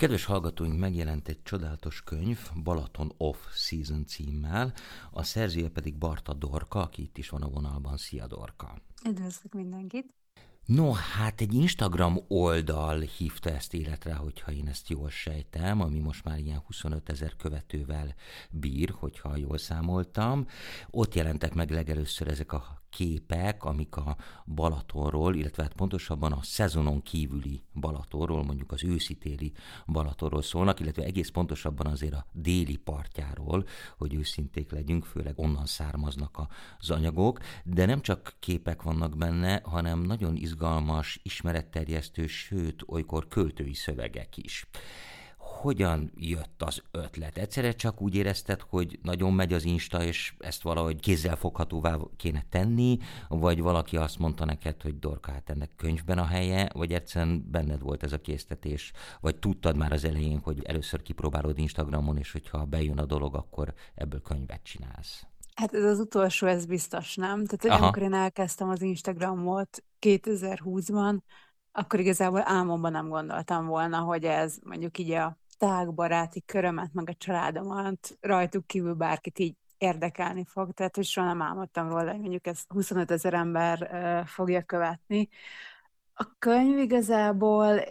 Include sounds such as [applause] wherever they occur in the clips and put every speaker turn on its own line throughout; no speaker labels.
Kedves hallgatóink, megjelent egy csodálatos könyv, Balaton Off Season címmel, a szerzője pedig Barta Dorka, aki itt is van a vonalban. Szia Dorka!
Üdvözlök mindenkit!
No, hát egy Instagram oldal hívta ezt életre, hogyha én ezt jól sejtem, ami most már ilyen 25 ezer követővel bír, hogyha jól számoltam. Ott jelentek meg legelőször ezek a képek, amik a Balatonról, illetve hát pontosabban a szezonon kívüli Balatonról, mondjuk az őszitéli Balatonról szólnak, illetve egész pontosabban azért a déli partjáról, hogy őszinték legyünk, főleg onnan származnak az anyagok, de nem csak képek vannak benne, hanem nagyon izgalmas, ismeretterjesztő, sőt, olykor költői szövegek is hogyan jött az ötlet? Egyszerre csak úgy érezted, hogy nagyon megy az Insta, és ezt valahogy kézzelfoghatóvá kéne tenni, vagy valaki azt mondta neked, hogy Dorka, hát ennek könyvben a helye, vagy egyszerűen benned volt ez a késztetés, vagy tudtad már az elején, hogy először kipróbálod Instagramon, és hogyha bejön a dolog, akkor ebből könyvet csinálsz.
Hát ez az utolsó, ez biztos nem. Tehát, hogy amikor én elkezdtem az Instagramot 2020-ban, akkor igazából álmomban nem gondoltam volna, hogy ez mondjuk így a tágbaráti körömet, meg a családomat rajtuk kívül bárkit így érdekelni fog, tehát hogy soha nem álmodtam róla, hogy mondjuk ezt 25 ezer ember fogja követni. A könyv igazából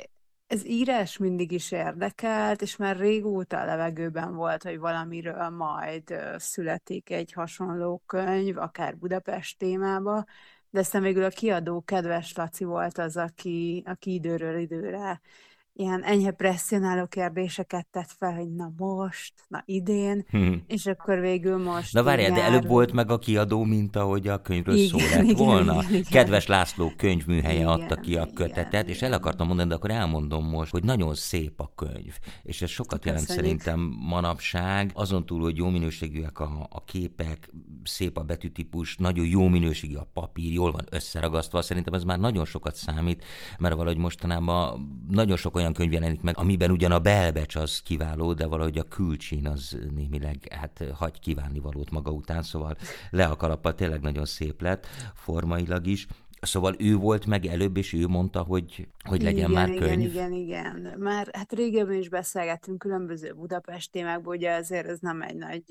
ez írás mindig is érdekelt, és már régóta a levegőben volt, hogy valamiről majd születik egy hasonló könyv, akár Budapest témába, de aztán végül a kiadó kedves Laci volt az, aki, aki időről időre ilyen enyhe presszionáló kérdéseket tett fel, hogy na most, na idén, hmm. és akkor végül most...
Na várjál, de előbb volt meg a kiadó, mint ahogy a könyvről igen, szó [laughs] lett igen, volna. Igen, igen. Kedves László könyvműhelye igen, adta ki a kötetet, igen, és el akartam mondani, de akkor elmondom most, hogy nagyon szép a könyv, és ez sokat jelent Köszönjük. szerintem manapság, azon túl, hogy jó minőségűek a, a képek, szép a betűtípus, nagyon jó minőségű a papír, jól van összeragasztva, szerintem ez már nagyon sokat számít, mert valahogy mostanában nagyon sok olyan könyv jelenik meg, amiben ugyan a belbecs az kiváló, de valahogy a külcsín az némileg hát hagy kívánni valót maga után, szóval le a kalappal tényleg nagyon szép lett, formailag is. Szóval ő volt meg előbb, és ő mondta, hogy, hogy legyen
igen,
már könyv.
Igen, igen, igen. Már hát régebben is beszélgettünk különböző Budapest témákból, ugye azért ez nem egy nagy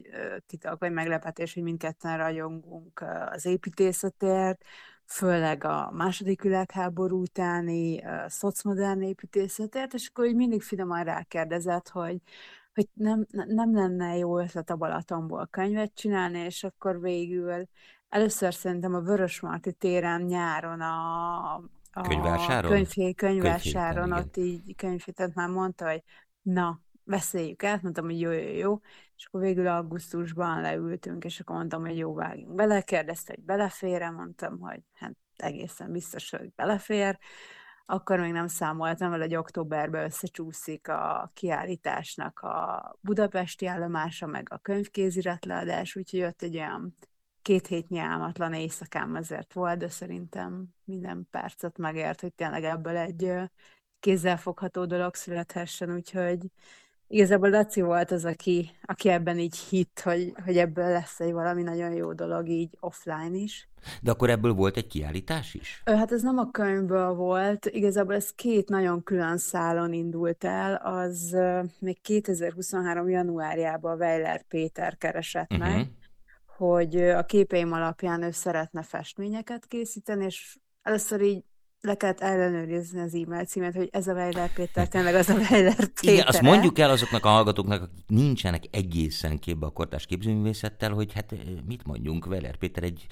titok vagy meglepetés, hogy mindketten rajongunk az építészetért, főleg a második világháború utáni szocmodern építészetért, és akkor így mindig finoman rákérdezett, hogy, hogy nem, nem lenne jó ötlet a Balatonból könyvet csinálni, és akkor végül először szerintem a Vörösmarty téren nyáron a, a
könyvásáron,
könyv, könyvásáron ott így könyvhétet már mondta, hogy na, beszéljük át, mondtam, hogy jó, jó, jó, és akkor végül augusztusban leültünk, és akkor mondtam, hogy jó, vágjunk bele, kérdezte, hogy belefér mondtam, hogy hát egészen biztos, hogy belefér, akkor még nem számoltam vele, hogy októberben összecsúszik a kiállításnak a budapesti állomása, meg a könyvkéziratleadás, úgyhogy jött egy olyan két hétnyi álmatlan éjszakám azért volt, de szerintem minden percet megért, hogy tényleg ebből egy kézzelfogható dolog születhessen, úgyhogy igazából Laci volt az, aki, aki ebben így hitt, hogy, hogy ebből lesz egy valami nagyon jó dolog így offline is.
De akkor ebből volt egy kiállítás is?
Hát ez nem a könyvből volt, igazából ez két nagyon külön szálon indult el, az még 2023. januárjában Weiler Péter keresett uh-huh. meg, hogy a képeim alapján ő szeretne festményeket készíteni, és először így le kellett ellenőrizni az e-mail címet, hogy ez a Weiler Péter tényleg az a Weiler Péter. [laughs]
Igen, azt mondjuk el azoknak a hallgatóknak, akik nincsenek egészen képbe a kortás képzőművészettel, hogy hát mit mondjunk, Weiler Péter egy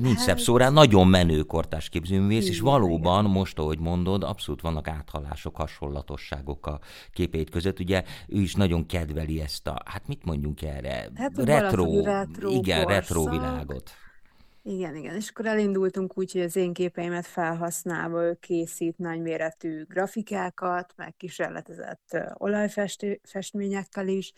nincs hát... szebb szórán, nagyon menő kortás képzőművész, és valóban igen. most, ahogy mondod, abszolút vannak áthalások, hasonlatosságok a képeit között. Ugye ő is nagyon kedveli ezt a, hát mit mondjunk erre,
hát, retro, retro,
igen, retro világot.
Igen, igen, és akkor elindultunk úgy, hogy az én képeimet felhasználva ő készít nagyméretű grafikákat, meg kísérletezett olajfestményekkel is,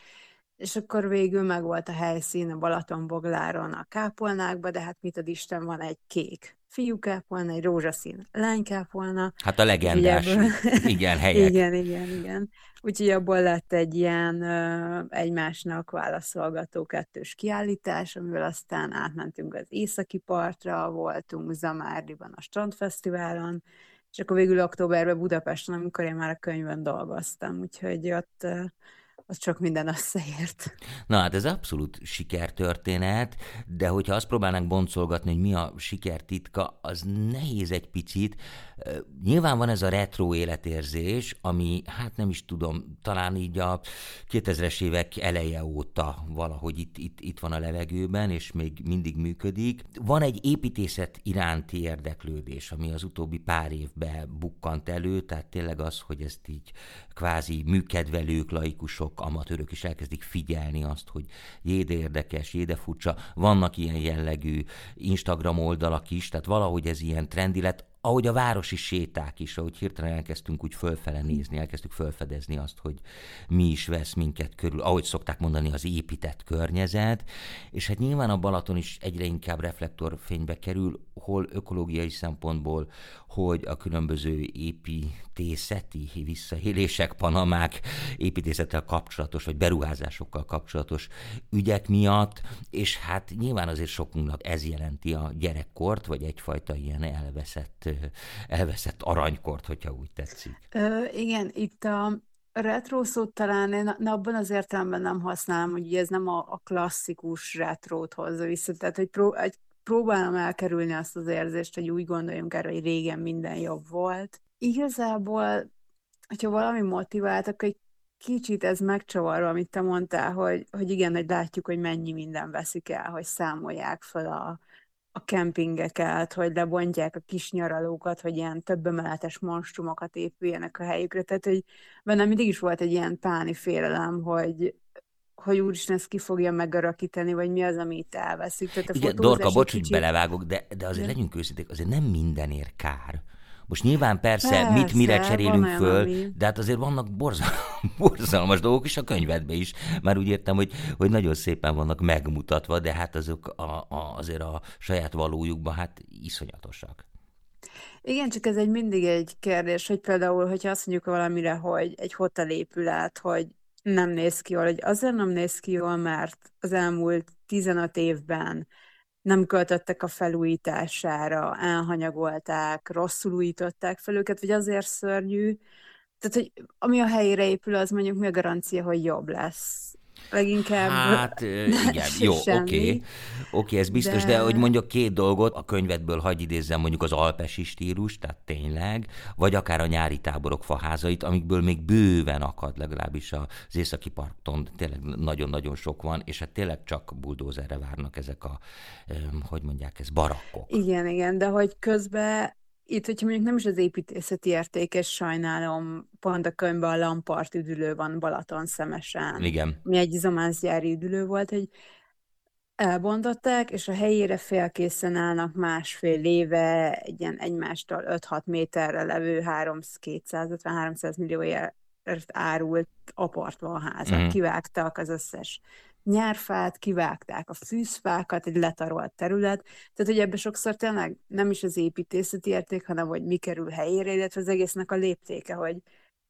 és akkor végül meg volt a helyszín a Balatonbogláron a kápolnákba, de hát mit ad Isten, van egy kék fiúkápolna, egy rózsaszín lánykápolna.
Hát a legendás, ebből... igen, helyek.
igen, igen, igen. Úgyhogy abból lett egy ilyen ö, egymásnak válaszolgató kettős kiállítás, amivel aztán átmentünk az északi partra, voltunk Zamárdiban a strandfesztiválon, és akkor végül októberben Budapesten, amikor én már a könyvön dolgoztam, úgyhogy ott az csak minden összeért.
Na hát ez abszolút sikertörténet, de hogyha azt próbálnánk boncolgatni, hogy mi a siker titka, az nehéz egy picit. Nyilván van ez a retro életérzés, ami, hát nem is tudom, talán így a 2000-es évek eleje óta valahogy itt, itt, itt van a levegőben, és még mindig működik. Van egy építészet iránti érdeklődés, ami az utóbbi pár évben bukkant elő, tehát tényleg az, hogy ezt így kvázi műkedvelők, laikusok, amatőrök is elkezdik figyelni azt, hogy jéde érdekes, jéde furcsa, vannak ilyen jellegű Instagram oldalak is, tehát valahogy ez ilyen trendi lett, ahogy a városi séták is, ahogy hirtelen elkezdtünk úgy fölfele nézni, elkezdtük fölfedezni azt, hogy mi is vesz minket körül, ahogy szokták mondani, az épített környezet, és hát nyilván a Balaton is egyre inkább reflektorfénybe kerül, hol ökológiai szempontból, hogy a különböző építészeti visszaélések, panamák, építészettel kapcsolatos, vagy beruházásokkal kapcsolatos ügyek miatt, és hát nyilván azért sokunknak ez jelenti a gyerekkort, vagy egyfajta ilyen elveszett, [laughs] elveszett aranykort, hogyha úgy tetszik.
Ö, igen, itt a retro szót talán én abban az értelemben nem használom, hogy ez nem a, a klasszikus retrót hozza vissza, tehát hogy pró, egy próbálom elkerülni azt az érzést, hogy úgy gondoljunk erre, hogy régen minden jobb volt. Igazából, hogyha valami motivált, akkor egy kicsit ez megcsavarva, amit te mondtál, hogy, hogy igen, hogy látjuk, hogy mennyi minden veszik el, hogy számolják fel a, a kempingeket, hogy lebontják a kis nyaralókat, hogy ilyen több emeletes monstrumokat épüljenek a helyükre. Tehát, hogy bennem mindig is volt egy ilyen páni félelem, hogy, hogy úristen, ezt ki fogja megörökíteni, vagy mi az, ami itt elveszik.
Tehát a Igen, Dorka, bocs, kicsit... hogy belevágok, de, de azért de... legyünk őszinték, azért nem mindenért kár. Most nyilván persze, persze mit mire cserélünk föl, ami... de hát azért vannak borzal, [laughs] borzalmas dolgok is a könyvedben is. Már úgy értem, hogy, hogy nagyon szépen vannak megmutatva, de hát azok a, a, azért a saját valójukban hát iszonyatosak.
Igen, csak ez egy mindig egy kérdés, hogy például, hogyha azt mondjuk valamire, hogy egy hotelépület, hogy nem néz ki jól. Hogy azért nem néz ki jól, mert az elmúlt 15 évben nem költöttek a felújítására, elhanyagolták, rosszul újították fel őket, vagy azért szörnyű. Tehát, hogy ami a helyére épül, az mondjuk mi a garancia, hogy jobb lesz leginkább.
Hát [laughs] igen, jó, oké, oké, okay, ez biztos, de... de hogy mondjuk két dolgot, a könyvedből hagy idézzem mondjuk az alpesi stílus, tehát tényleg, vagy akár a nyári táborok faházait, amikből még bőven akad legalábbis az északi parton, tényleg nagyon-nagyon sok van, és hát tényleg csak buldózerre várnak ezek a, hogy mondják, ez barakkok.
Igen, igen, de hogy közben itt, hogyha mondjuk nem is az építészeti értékes, sajnálom, pont a könyvben a Lampart üdülő van Balaton szemesen.
Igen.
Mi egy izománzgyári üdülő volt, hogy elbontották, és a helyére félkészen állnak másfél éve egy ilyen egymástól 5-6 méterre levő 250-300 millióért árult apartva a házat. Mm. Kivágtak az összes nyárfát, kivágták a fűzfákat, egy letarolt terület, tehát hogy ebbe sokszor tényleg nem is az építészeti érték, hanem hogy mi kerül helyére, illetve az egésznek a léptéke, hogy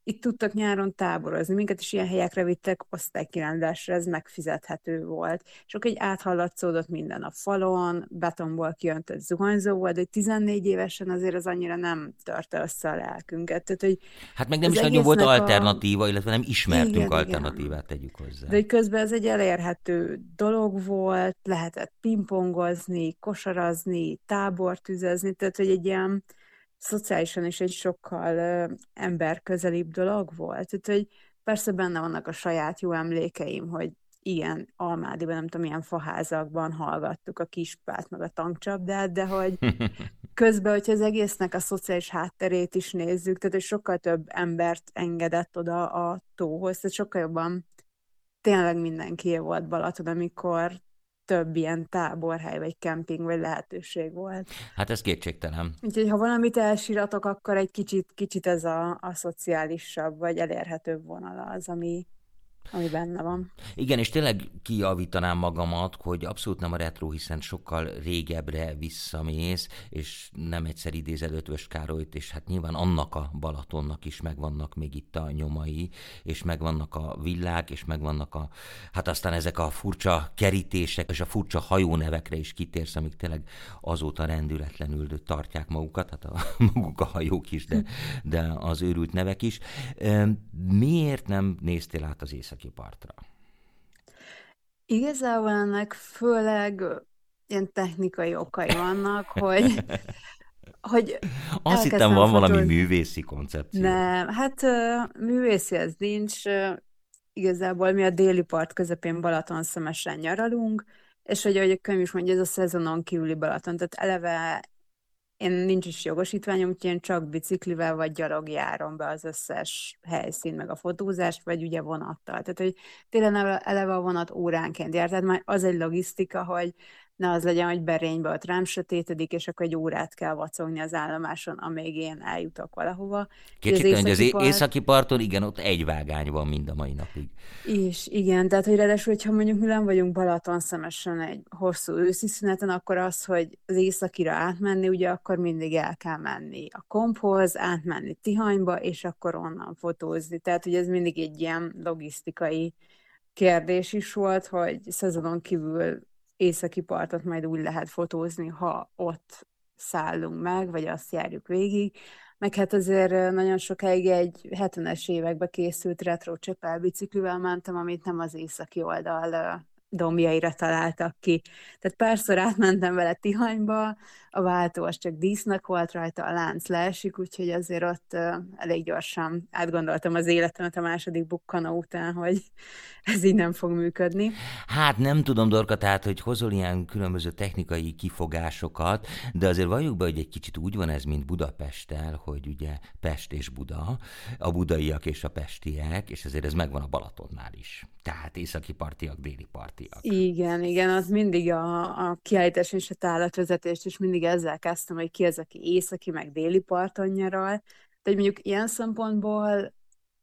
itt tudtak nyáron táborozni, minket is ilyen helyekre vittek osztálykirándulásra, ez megfizethető volt. És akkor egy áthallatszódott minden a falon, betonból kiöntött zuhanyzó volt, de 14 évesen azért az annyira nem törte össze a lelkünket. Tehát, hogy
hát meg nem is nagyon volt alternatíva, a... illetve nem ismertünk igen, alternatívát, igen. tegyük hozzá.
De hogy közben ez egy elérhető dolog volt, lehetett pingpongozni, kosarazni, tábort üzezni, tehát hogy egy ilyen szociálisan is egy sokkal emberközelibb dolog volt. Tehát, hogy persze benne vannak a saját jó emlékeim, hogy ilyen Almádiban, nem tudom, milyen faházakban hallgattuk a kispát, meg a tankcsapdát, de hogy [laughs] közben, hogyha az egésznek a szociális hátterét is nézzük, tehát hogy sokkal több embert engedett oda a tóhoz, tehát sokkal jobban tényleg mindenki volt Balaton, amikor több ilyen táborhely, vagy kemping, vagy lehetőség volt.
Hát ez kétségtelen.
Úgyhogy ha valamit elsíratok, akkor egy kicsit, kicsit ez a, a szociálisabb, vagy elérhetőbb vonala az, ami, ami benne van.
Igen, és tényleg kijavítanám magamat, hogy abszolút nem a retro, hiszen sokkal régebbre visszamész, és nem egyszer idézed Ötvös Károlyt, és hát nyilván annak a Balatonnak is megvannak még itt a nyomai, és megvannak a villák, és megvannak a, hát aztán ezek a furcsa kerítések, és a furcsa hajónevekre is kitérsz, amik tényleg azóta rendületlenül tartják magukat, hát a, [laughs] maguk a hajók is, de, de az őrült nevek is. Miért nem néztél át az északi északi partra?
Igazából ennek főleg ilyen technikai okai vannak, hogy [laughs] hogy
Azt hittem van valami művészi koncepció.
Nem, hát művészi ez nincs. Igazából mi a déli part közepén Balaton szemesen nyaralunk, és hogy ahogy a könyv is mondja, ez a szezonon kívüli Balaton, tehát eleve én nincs is jogosítványom, úgyhogy én csak biciklivel vagy gyalog járom be az összes helyszín, meg a fotózást, vagy ugye vonattal. Tehát, hogy tényleg eleve a vonat óránként jár. Tehát már az egy logisztika, hogy ne az legyen, hogy Berénybe ott rám sötétedik, és akkor egy órát kell vacogni az állomáson, amíg én eljutok valahova.
Kétségtelen, hogy az északi, part... északi parton, igen, ott egy vágány van mind a mai napig.
És igen, tehát hogy ráadásul, hogyha mondjuk mi nem vagyunk Balaton szemesen egy hosszú őszi szüneten, akkor az, hogy az északira átmenni, ugye akkor mindig el kell menni a komphoz, átmenni Tihanyba, és akkor onnan fotózni. Tehát, hogy ez mindig egy ilyen logisztikai kérdés is volt, hogy szezonon kívül északi partot majd úgy lehet fotózni, ha ott szállunk meg, vagy azt járjuk végig. Meg hát azért nagyon sokáig egy 70-es évekbe készült retro csepel biciklivel mentem, amit nem az északi oldal dombjaira találtak ki. Tehát párszor átmentem vele Tihanyba, a váltó az csak dísznek volt rajta, a lánc leesik, úgyhogy azért ott elég gyorsan átgondoltam az életemet a második bukkanó után, hogy [laughs] ez így nem fog működni.
Hát nem tudom, Dorka, tehát, hogy hozol ilyen különböző technikai kifogásokat, de azért valljuk be, hogy egy kicsit úgy van ez, mint Budapesttel, hogy ugye Pest és Buda, a budaiak és a pestiek, és azért ez megvan a Balatonnál is. Tehát északi partiak, déli partiak.
Igen, igen, az mindig a, a kiállítás és a tálatvezetést is mindig ezzel kezdtem, hogy ki az, aki északi, meg déli parton nyaral. De mondjuk ilyen szempontból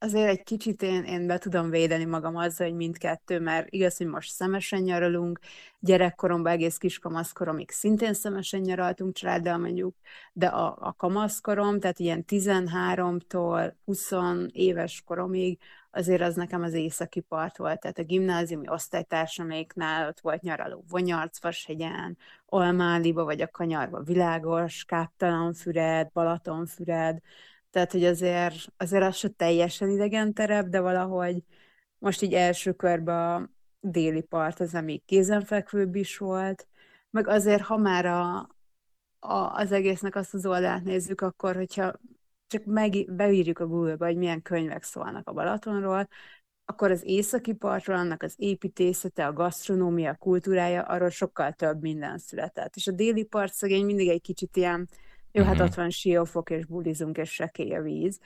azért egy kicsit én, én be tudom védeni magam azzal, hogy mindkettő, mert igaz, hogy most szemesen nyaralunk, gyerekkoromban egész kiskamaszkoromig szintén szemesen nyaraltunk családdal mondjuk, de a, a kamaszkorom, tehát ilyen 13-tól 20 éves koromig azért az nekem az északi part volt, tehát a gimnáziumi osztálytársaméknál ott volt nyaraló Vonyarcvashegyen, Almáliba vagy a Kanyarba világos, Káptalanfüred, Balatonfüred, tehát hogy azért, azért az se teljesen idegen terep, de valahogy most így első körben a déli part az, ami kézenfekvőbb is volt, meg azért, ha már a, a, az egésznek azt az oldalát nézzük, akkor hogyha csak meg, beírjuk a Google-ba, hogy milyen könyvek szólnak a Balatonról, akkor az északi partról, annak az építészete, a gasztronómia, a kultúrája, arról sokkal több minden született. És a déli part szegény mindig egy kicsit ilyen, jó, hát uh-huh. ott van siófok, és bulizunk, és sekély a víz.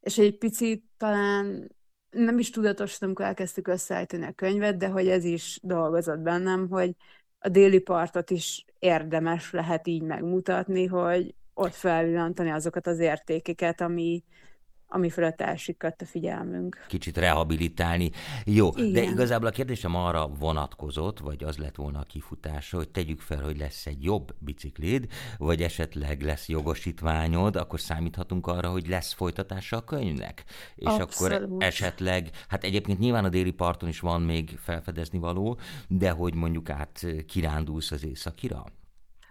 És egy picit talán nem is tudatos, amikor elkezdtük összeállítani a könyvet, de hogy ez is dolgozott bennem, hogy a déli partot is érdemes lehet így megmutatni, hogy ott felvillantani azokat az értékeket, ami, ami fölött elsikadt a figyelmünk.
Kicsit rehabilitálni. Jó, Igen. de igazából a kérdésem arra vonatkozott, vagy az lett volna a kifutása, hogy tegyük fel, hogy lesz egy jobb biciklid, vagy esetleg lesz jogosítványod, akkor számíthatunk arra, hogy lesz folytatása a könyvnek. És Abszolút. akkor esetleg, hát egyébként nyilván a déli parton is van még felfedezni való, de hogy mondjuk át kirándulsz az északira?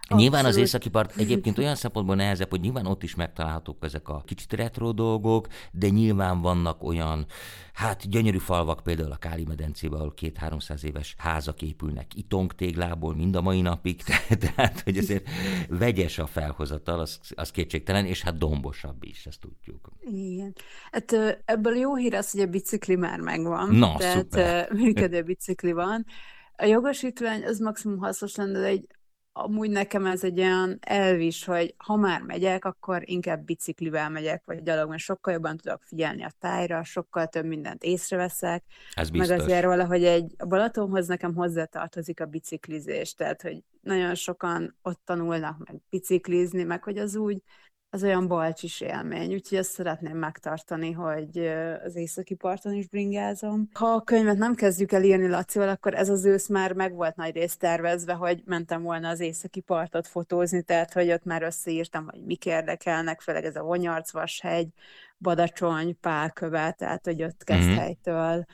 Abszolút. Nyilván az északi part egyébként olyan szempontból nehezebb, hogy nyilván ott is megtalálhatók ezek a kicsit retro dolgok, de nyilván vannak olyan, hát gyönyörű falvak, például a Káli medencében, ahol két-háromszáz éves házak épülnek itongtéglából mind a mai napig, [laughs] tehát hogy azért vegyes a felhozatal, az, az kétségtelen, és hát dombosabb is, ezt tudjuk.
Igen. Hát ebből jó hír az, hogy a bicikli már megvan.
Na,
tehát
szuper.
működő bicikli van. A jogosítvány az maximum hasznos lenne, de egy amúgy nekem ez egy olyan elvis, hogy ha már megyek, akkor inkább biciklivel megyek, vagy gyalog, mert sokkal jobban tudok figyelni a tájra, sokkal több mindent észreveszek.
Ez
biztos. Meg azért valahogy egy a Balatonhoz nekem hozzátartozik a biciklizés, tehát hogy nagyon sokan ott tanulnak meg biciklizni, meg hogy az úgy az olyan balcsis élmény, úgyhogy ezt szeretném megtartani, hogy az északi parton is bringázom. Ha a könyvet nem kezdjük el írni Lacival, akkor ez az ősz már meg volt nagy részt tervezve, hogy mentem volna az északi partot fotózni, tehát hogy ott már összeírtam, hogy mik érdekelnek, főleg ez a Vonyarcvashegy, Badacsony, Pálkövet, tehát hogy ott mhm. Keszthelytől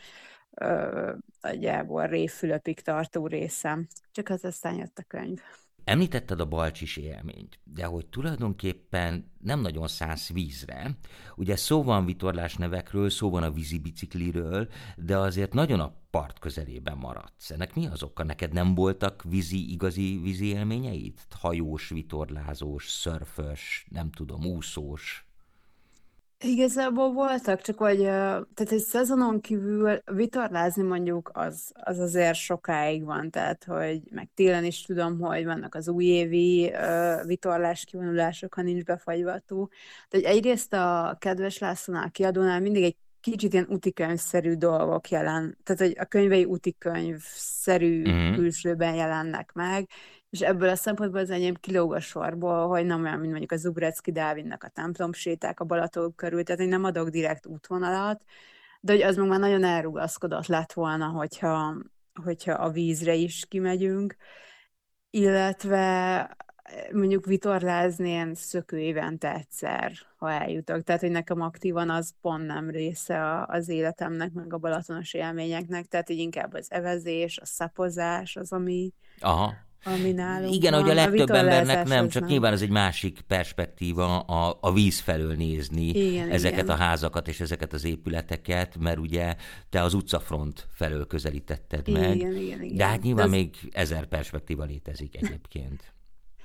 nagyjából Révfülöpig tartó részem. Csak az aztán jött a könyv.
Említetted a balcsis élményt, de hogy tulajdonképpen nem nagyon szállsz vízre. Ugye szó van vitorlás nevekről, szó van a vízibicikliről, de azért nagyon a part közelében maradsz. Ennek mi az oka? Neked nem voltak vízi, igazi vízi élményeid? Hajós, vitorlázós, szörfös, nem tudom, úszós?
Igazából voltak, csak hogy tehát egy szezonon kívül vitorlázni mondjuk az, az azért sokáig van, tehát hogy meg télen is tudom, hogy vannak az újévi uh, vitorlás kivonulások, ha nincs befagyva a tó. Tehát egyrészt a kedves Lászlónál, kiadónál mindig egy kicsit ilyen utikönyvszerű dolgok jelen, tehát hogy a könyvei utikönyvszerű mm-hmm. külsőben jelennek meg, és ebből a szempontból az enyém kilóg a sorból, hogy nem olyan, mint mondjuk a Zubrecki Dávidnak a templom séták a Balaton körül, tehát én nem adok direkt útvonalat, de hogy az meg már nagyon elrugaszkodott lett volna, hogyha, hogyha a vízre is kimegyünk, illetve mondjuk vitorlázni én szökő évente egyszer, ha eljutok. Tehát, hogy nekem aktívan az pont nem része az életemnek, meg a balatonos élményeknek, tehát hogy inkább az evezés, a szapozás az, ami,
Aha
ami nálunk
Igen,
van.
hogy a legtöbb a embernek nem, csak nem. nyilván ez egy másik perspektíva a, a víz felől nézni igen, ezeket igen. a házakat és ezeket az épületeket, mert ugye te az utcafront felől közelítetted meg. Igen, igen, igen. De hát nyilván De az... még ezer perspektíva létezik egyébként.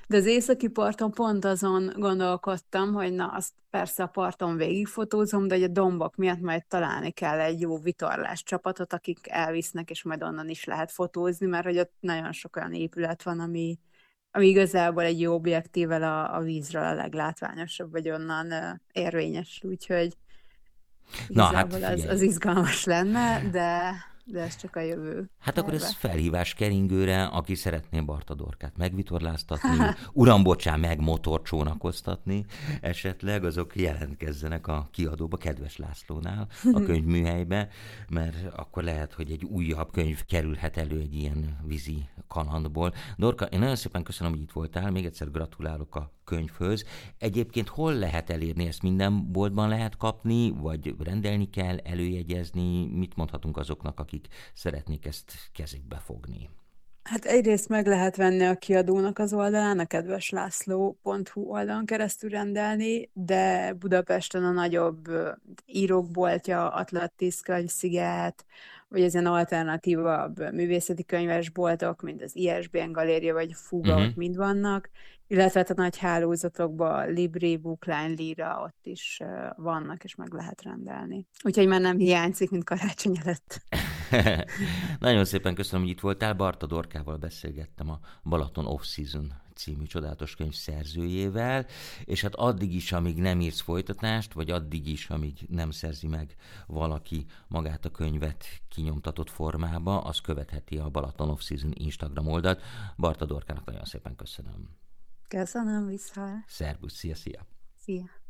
De az északi parton pont azon gondolkodtam, hogy na, azt persze a parton végigfotózom, de hogy a dombok miatt majd találni kell egy jó vitorlás csapatot, akik elvisznek, és majd onnan is lehet fotózni, mert hogy ott nagyon sok olyan épület van, ami, ami igazából egy jó objektívvel a, a vízről a leglátványosabb, vagy onnan uh, érvényes, úgyhogy Na, hát az, az izgalmas lenne, de de ez csak a jövő.
Hát akkor ez felhívás keringőre, aki szeretné Barta Dorkát megvitorláztatni, [laughs] uram, bocsán, meg motorcsónakoztatni, esetleg azok jelentkezzenek a kiadóba, kedves Lászlónál, a [laughs] könyvműhelybe, mert akkor lehet, hogy egy újabb könyv kerülhet elő egy ilyen vízi kalandból. Dorka, én nagyon szépen köszönöm, hogy itt voltál, még egyszer gratulálok a könyvhöz. Egyébként hol lehet elérni? Ezt minden boltban lehet kapni, vagy rendelni kell, előjegyezni? Mit mondhatunk azoknak, akik szeretnék ezt kezükbe fogni?
Hát egyrészt meg lehet venni a kiadónak az oldalán, a kedveslászló.hu oldalon keresztül rendelni, de Budapesten a nagyobb írókboltja, Atlantis könyvsziget, vagy ez ilyen alternatívabb művészeti könyvesboltok, mint az ISBN galéria, vagy Fuga, uh-huh. ott mind vannak, illetve hát a nagy hálózatokban Libri, Bookline, Lira ott is vannak, és meg lehet rendelni. Úgyhogy már nem hiányzik, mint karácsony előtt. [laughs]
Nagyon szépen köszönöm, hogy itt voltál. Barta Dorkával beszélgettem a Balaton Off-Season című csodálatos könyv szerzőjével, és hát addig is, amíg nem írsz folytatást, vagy addig is, amíg nem szerzi meg valaki magát a könyvet kinyomtatott formába, az követheti a Balaton Off-Season Instagram oldalt. Barta Dorkának nagyon szépen köszönöm.
Köszönöm, vissza.
Szervusz, szia, szia.
Szia.